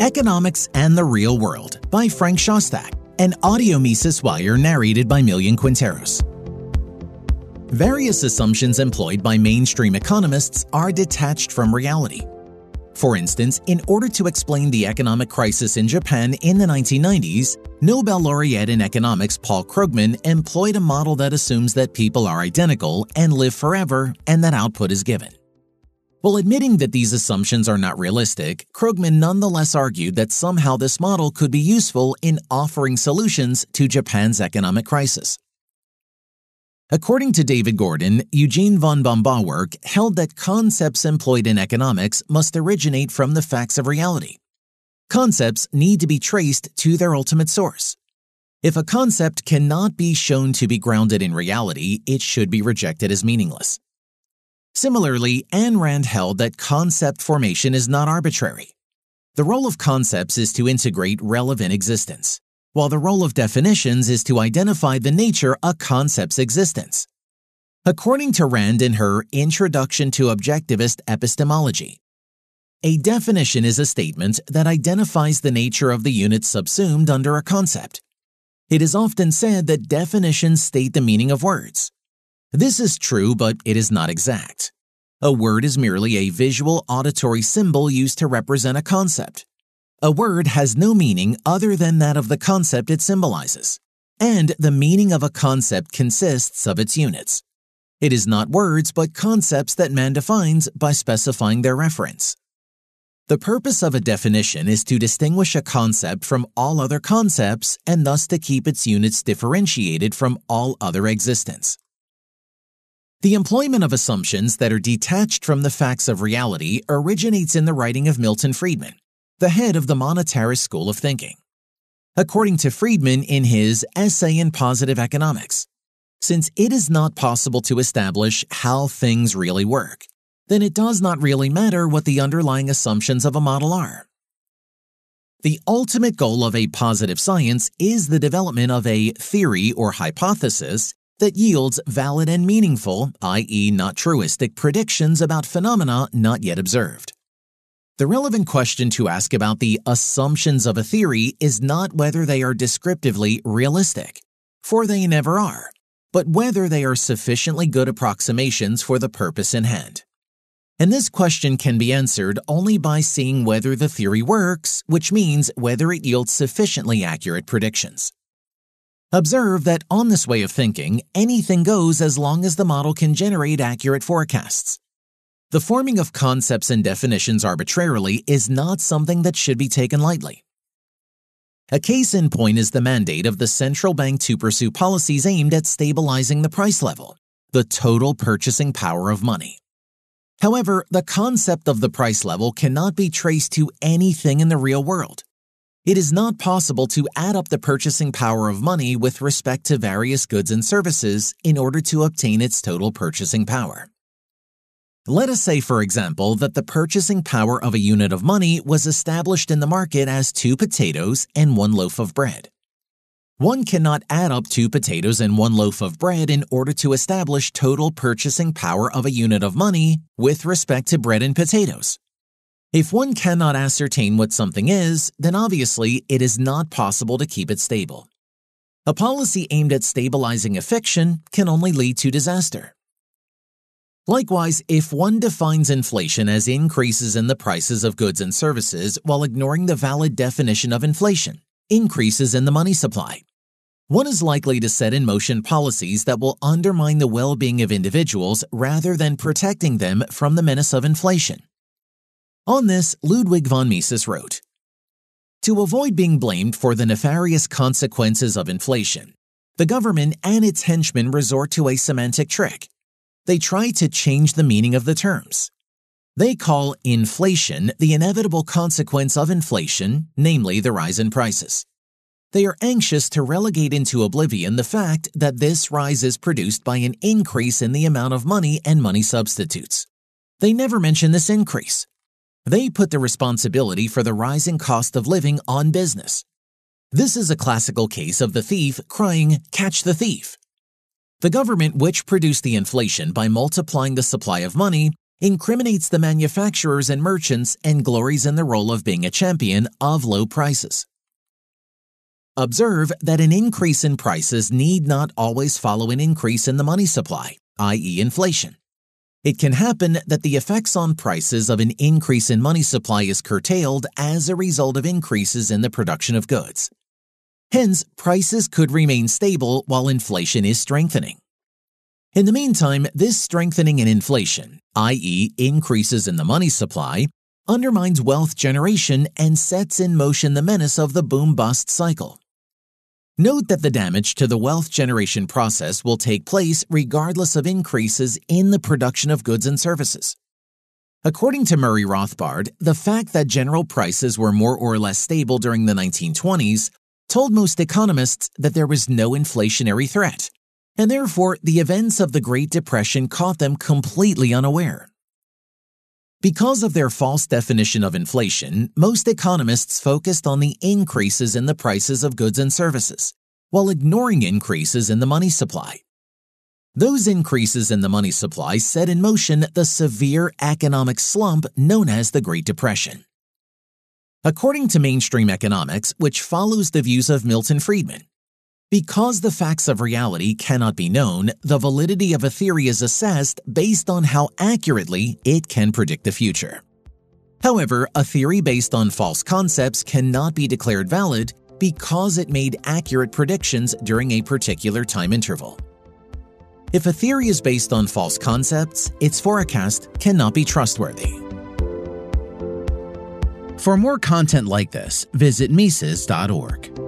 Economics and the Real World by Frank Shostak, an audio Mises Wire narrated by Millian Quinteros. Various assumptions employed by mainstream economists are detached from reality. For instance, in order to explain the economic crisis in Japan in the 1990s, Nobel laureate in economics Paul Krugman employed a model that assumes that people are identical and live forever and that output is given. While admitting that these assumptions are not realistic, Krugman nonetheless argued that somehow this model could be useful in offering solutions to Japan's economic crisis. According to David Gordon, Eugene von Böhm-Bawerk held that concepts employed in economics must originate from the facts of reality. Concepts need to be traced to their ultimate source. If a concept cannot be shown to be grounded in reality, it should be rejected as meaningless. Similarly, Ayn Rand held that concept formation is not arbitrary. The role of concepts is to integrate relevant existence, while the role of definitions is to identify the nature of a concept's existence. According to Rand in her Introduction to Objectivist Epistemology, a definition is a statement that identifies the nature of the unit subsumed under a concept. It is often said that definitions state the meaning of words. This is true, but it is not exact. A word is merely a visual auditory symbol used to represent a concept. A word has no meaning other than that of the concept it symbolizes, and the meaning of a concept consists of its units. It is not words but concepts that man defines by specifying their reference. The purpose of a definition is to distinguish a concept from all other concepts and thus to keep its units differentiated from all other existence. The employment of assumptions that are detached from the facts of reality originates in the writing of Milton Friedman, the head of the monetarist school of thinking. According to Friedman in his Essay in Positive Economics, since it is not possible to establish how things really work, then it does not really matter what the underlying assumptions of a model are. The ultimate goal of a positive science is the development of a theory or hypothesis that yields valid and meaningful, i.e., not truistic, predictions about phenomena not yet observed. The relevant question to ask about the assumptions of a theory is not whether they are descriptively realistic, for they never are, but whether they are sufficiently good approximations for the purpose in hand. And this question can be answered only by seeing whether the theory works, which means whether it yields sufficiently accurate predictions. Observe that on this way of thinking, anything goes as long as the model can generate accurate forecasts. The forming of concepts and definitions arbitrarily is not something that should be taken lightly. A case in point is the mandate of the central bank to pursue policies aimed at stabilizing the price level, the total purchasing power of money. However, the concept of the price level cannot be traced to anything in the real world. It is not possible to add up the purchasing power of money with respect to various goods and services in order to obtain its total purchasing power. Let us say, for example, that the purchasing power of a unit of money was established in the market as two potatoes and one loaf of bread. One cannot add up two potatoes and one loaf of bread in order to establish total purchasing power of a unit of money with respect to bread and potatoes. If one cannot ascertain what something is, then obviously it is not possible to keep it stable. A policy aimed at stabilizing a fiction can only lead to disaster. Likewise, if one defines inflation as increases in the prices of goods and services while ignoring the valid definition of inflation, increases in the money supply, one is likely to set in motion policies that will undermine the well being of individuals rather than protecting them from the menace of inflation. On this, Ludwig von Mises wrote, To avoid being blamed for the nefarious consequences of inflation, the government and its henchmen resort to a semantic trick. They try to change the meaning of the terms. They call inflation the inevitable consequence of inflation, namely the rise in prices. They are anxious to relegate into oblivion the fact that this rise is produced by an increase in the amount of money and money substitutes. They never mention this increase, they put the responsibility for the rising cost of living on business. This is a classical case of the thief crying, Catch the thief! The government, which produced the inflation by multiplying the supply of money, incriminates the manufacturers and merchants and glories in the role of being a champion of low prices. Observe that an increase in prices need not always follow an increase in the money supply, i.e., inflation. It can happen that the effects on prices of an increase in money supply is curtailed as a result of increases in the production of goods. Hence, prices could remain stable while inflation is strengthening. In the meantime, this strengthening in inflation, i.e., increases in the money supply, undermines wealth generation and sets in motion the menace of the boom bust cycle. Note that the damage to the wealth generation process will take place regardless of increases in the production of goods and services. According to Murray Rothbard, the fact that general prices were more or less stable during the 1920s told most economists that there was no inflationary threat, and therefore the events of the Great Depression caught them completely unaware. Because of their false definition of inflation, most economists focused on the increases in the prices of goods and services, while ignoring increases in the money supply. Those increases in the money supply set in motion the severe economic slump known as the Great Depression. According to mainstream economics, which follows the views of Milton Friedman, because the facts of reality cannot be known, the validity of a theory is assessed based on how accurately it can predict the future. However, a theory based on false concepts cannot be declared valid because it made accurate predictions during a particular time interval. If a theory is based on false concepts, its forecast cannot be trustworthy. For more content like this, visit Mises.org.